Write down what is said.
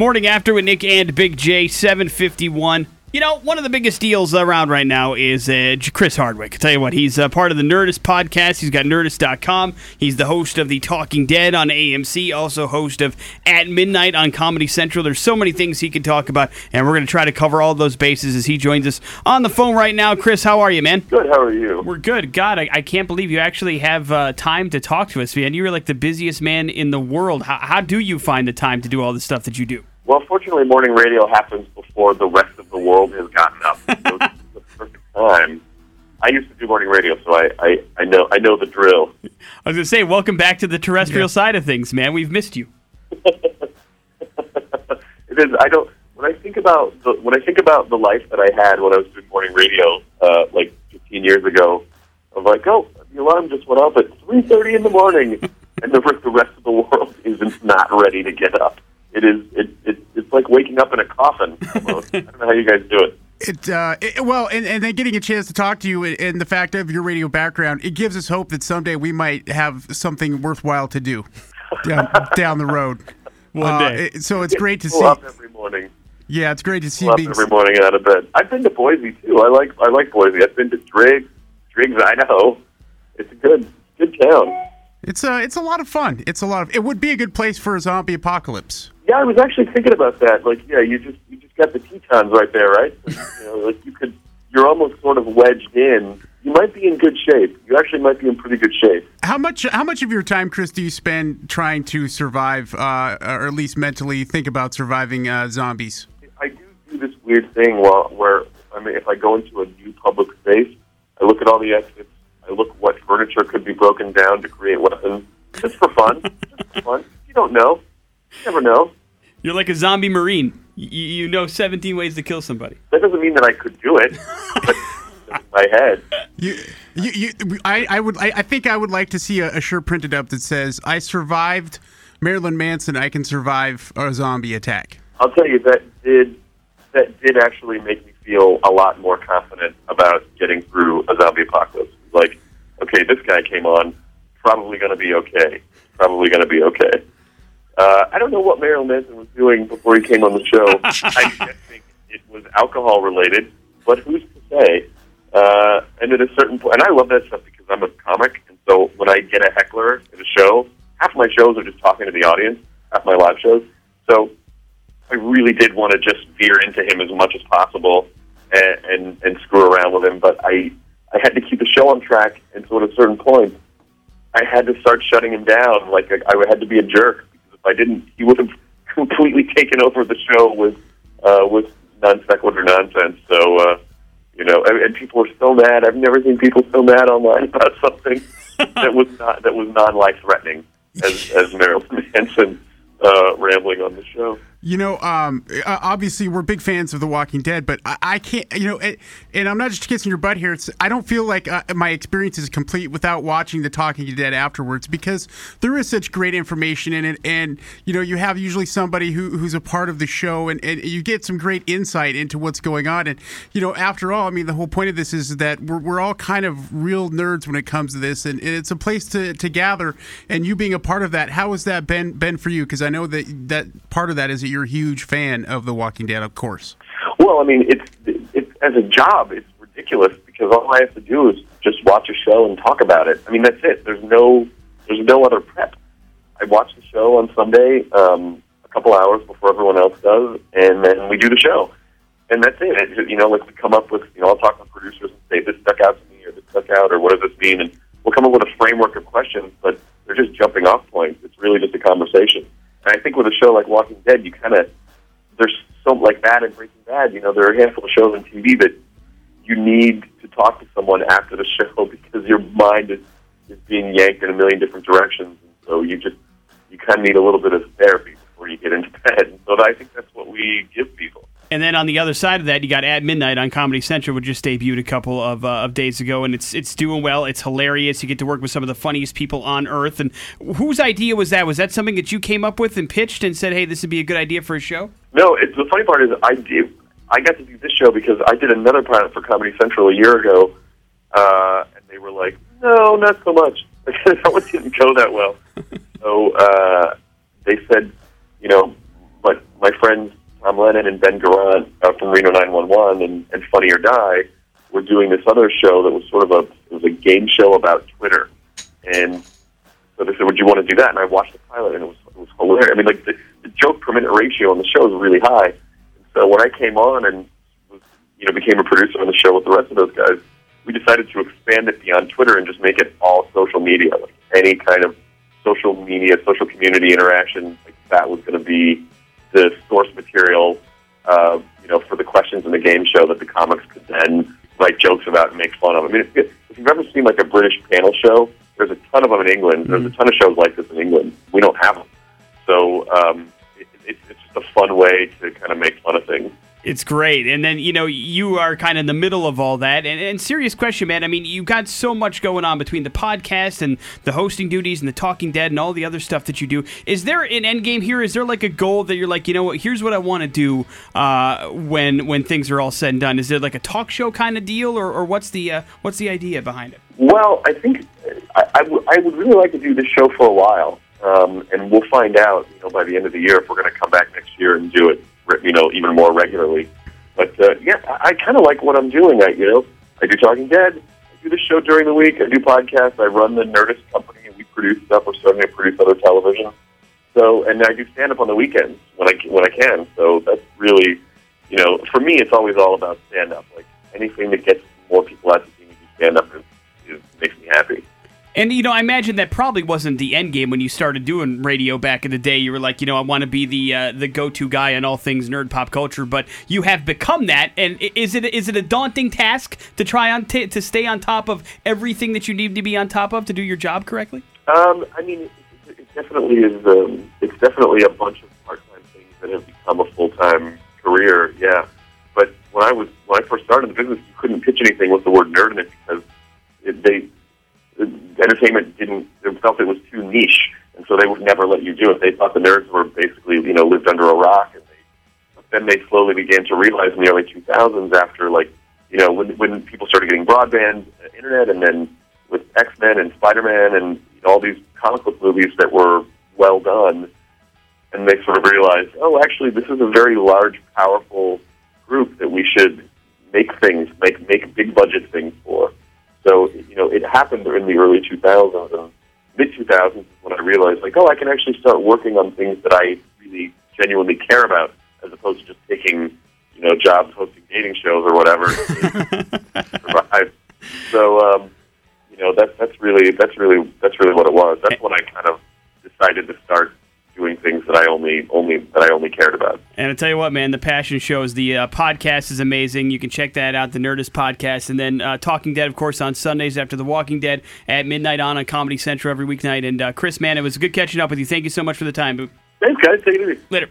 Morning after with Nick and Big J, 751. You know, one of the biggest deals around right now is uh, Chris Hardwick. I tell you what, he's uh, part of the Nerdist podcast. He's got Nerdist.com. He's the host of The Talking Dead on AMC, also host of At Midnight on Comedy Central. There's so many things he can talk about, and we're going to try to cover all those bases as he joins us on the phone right now. Chris, how are you, man? Good. How are you? We're good. God, I, I can't believe you actually have uh, time to talk to us, man. You're like the busiest man in the world. How, how do you find the time to do all the stuff that you do? Well, fortunately, morning radio happens before the rest of the world has gotten up. So it's the perfect time. I used to do morning radio, so I, I, I know I know the drill. I was going to say, welcome back to the terrestrial side of things, man. We've missed you. it is. I don't. When I think about the when I think about the life that I had when I was doing morning radio, uh, like 15 years ago, I'm like, oh, the alarm just went off at 3:30 in the morning, and the, the rest of the world is not ready to get up. It is. It, it it's like waking up in a coffin. I don't know how you guys do it. It, uh, it, well, and, and then getting a chance to talk to you and, and the fact of your radio background, it gives us hope that someday we might have something worthwhile to do down, down the road. One Uh, day. it- so it's great to see. up every morning. Yeah, it's great to see Pull up being. every morning out of bed. I've been to Boise too. I like I like Boise. I've been to Driggs, Driggs, Idaho. It's a good good town. It's a it's a lot of fun. It's a lot of. It would be a good place for a zombie apocalypse. Yeah, I was actually thinking about that. Like, yeah, you just you just got the Tetons right there, right? you know, like you could, you're almost sort of wedged in. You might be in good shape. You actually might be in pretty good shape. How much how much of your time, Chris, do you spend trying to survive, uh, or at least mentally think about surviving uh, zombies? I do do this weird thing while, where I mean, if I go into a new public space, I look at all the exits. I look what furniture could be broken down to create weapons, just for fun. just for fun. You don't know. You never know. You're like a zombie marine. You, you know 17 ways to kill somebody. That doesn't mean that I could do it. but in my head. You, you, you I, I would, I, I think I would like to see a, a shirt printed up that says, "I survived Marilyn Manson. I can survive a zombie attack." I'll tell you that did that did actually make me feel a lot more confident about getting through a zombie apocalypse. Like, okay, this guy came on, probably going to be okay. Probably going to be okay. Uh, I don't know what Marilyn Manson was doing before he came on the show. I think it was alcohol related, but who's to say? Uh, and at a certain point, and I love that stuff because I'm a comic, and so when I get a heckler at a show, half my shows are just talking to the audience, half my live shows. So I really did want to just veer into him as much as possible and, and, and screw around with him, but I I had to keep the show on track, and so at a certain point, I had to start shutting him down. Like I, I had to be a jerk because if I didn't, he would have completely taken over the show with uh, with non sequitur nonsense. So uh, you know, and, and people were so mad. I've never seen people so mad online about something that was not that was non life threatening as as Marilyn Manson uh, rambling on the show. You know, um, uh, obviously we're big fans of The Walking Dead, but I, I can't, you know, and, and I'm not just kissing your butt here. It's, I don't feel like uh, my experience is complete without watching The Talking Dead afterwards because there is such great information in it, and you know, you have usually somebody who, who's a part of the show, and, and you get some great insight into what's going on. And you know, after all, I mean, the whole point of this is that we're, we're all kind of real nerds when it comes to this, and, and it's a place to, to gather. And you being a part of that, how has that been been for you? Because I know that that part of that is that you're a huge fan of The Walking Dead, of course. Well, I mean, it's it's as a job, it's ridiculous because all I have to do is just watch a show and talk about it. I mean, that's it. There's no there's no other prep. I watch the show on Sunday, um, a couple hours before everyone else does, and then we do the show, and that's it. it. You know, like we come up with you know, I'll talk with producers and say this stuck out to me or this stuck out or what does this mean, and we'll come up with a framework of questions, but they're just jumping off points. It's really just a conversation. And think with a show like Walking Dead, you kind of there's so like that in Breaking Bad. You know, there are a handful of shows on TV that you need to talk to someone after the show because your mind is is being yanked in a million different directions, and so you just you kind of need a little bit of therapy before you get into bed. And so I think that's what we give. And then on the other side of that, you got At Midnight on Comedy Central, which just debuted a couple of, uh, of days ago, and it's it's doing well. It's hilarious. You get to work with some of the funniest people on earth. And whose idea was that? Was that something that you came up with and pitched and said, "Hey, this would be a good idea for a show"? No, it's the funny part is I do. I got to do this show because I did another pilot for Comedy Central a year ago, uh, and they were like, "No, not so much." that one didn't go that well. so uh, they said, you know, but my friends Tom Lennon and Ben Garant uh, from Reno 911 and, and Funny or Die were doing this other show that was sort of a it was a game show about Twitter, and so they said, "Would you want to do that?" And I watched the pilot, and it was it was hilarious. I mean, like the, the joke per minute ratio on the show is really high. And so when I came on and was, you know became a producer on the show with the rest of those guys, we decided to expand it beyond Twitter and just make it all social media, like any kind of social media, social community interaction. Like that was going to be the source material, uh, you know, for the questions in the game show that the comics could then write jokes about and make fun of. I mean, if, if you've ever seen like a British panel show, there's a ton of them in England. There's a ton of shows like this in England. We don't have them, so um, it, it, it's just a fun way to kind of make fun of things. It's great. And then, you know, you are kind of in the middle of all that. And, and serious question, man. I mean, you've got so much going on between the podcast and the hosting duties and the Talking Dead and all the other stuff that you do. Is there an end game here? Is there like a goal that you're like, you know what, here's what I want to do uh, when when things are all said and done? Is it like a talk show kind of deal or, or what's the uh, what's the idea behind it? Well, I think I, I, w- I would really like to do this show for a while, um, and we'll find out, you know, by the end of the year if we're going to come back next year and do it, you know, even more regularly. But uh, yeah, I, I kind of like what I'm doing. I, you know, I do Talking Dead. I do the show during the week. I do podcasts. I run the Nerdist company, and we produce stuff. We're starting to produce other television. So, and I do stand up on the weekends when I when I can. So that's really, you know, for me, it's always all about stand up. Like anything that gets And you know, I imagine that probably wasn't the end game when you started doing radio back in the day. You were like, you know, I want to be the uh, the go to guy on all things nerd pop culture. But you have become that. And is it is it a daunting task to try on t- to stay on top of everything that you need to be on top of to do your job correctly? Um, I mean, it, it definitely is. Um, it's definitely a bunch of part-time things that have become a full-time career. Yeah, but when I was when I first started the business, you couldn't pitch anything with the word nerd in it because it, they entertainment didn't felt it was too niche, and so they would never let you do it. They thought the nerds were basically you know lived under a rock, and they then they slowly began to realize in the early 2000s after like you know when when people started getting broadband uh, internet, and then with X Men and Spider Man and all these comic book movies that were well done, and they sort of realized, oh, actually, this is a very large, powerful group that we should make things, make make big budget things for. You know, it happened in the early 2000s and mid 2000s is when I realized, like, oh, I can actually start working on things that I really genuinely care about, as opposed to just taking you know jobs hosting dating shows or whatever. survive. So um, you know, that's that's really that's really that's really what it was. That's when I kind of decided to start doing things that I only only that I only cared about. And I tell you what, man, the passion shows. The uh, podcast is amazing. You can check that out, the Nerdist podcast, and then uh, Talking Dead, of course, on Sundays after The Walking Dead at midnight on on Comedy Central every weeknight. And uh, Chris, man, it was good catching up with you. Thank you so much for the time. Thanks, guys. Take it easy. Later.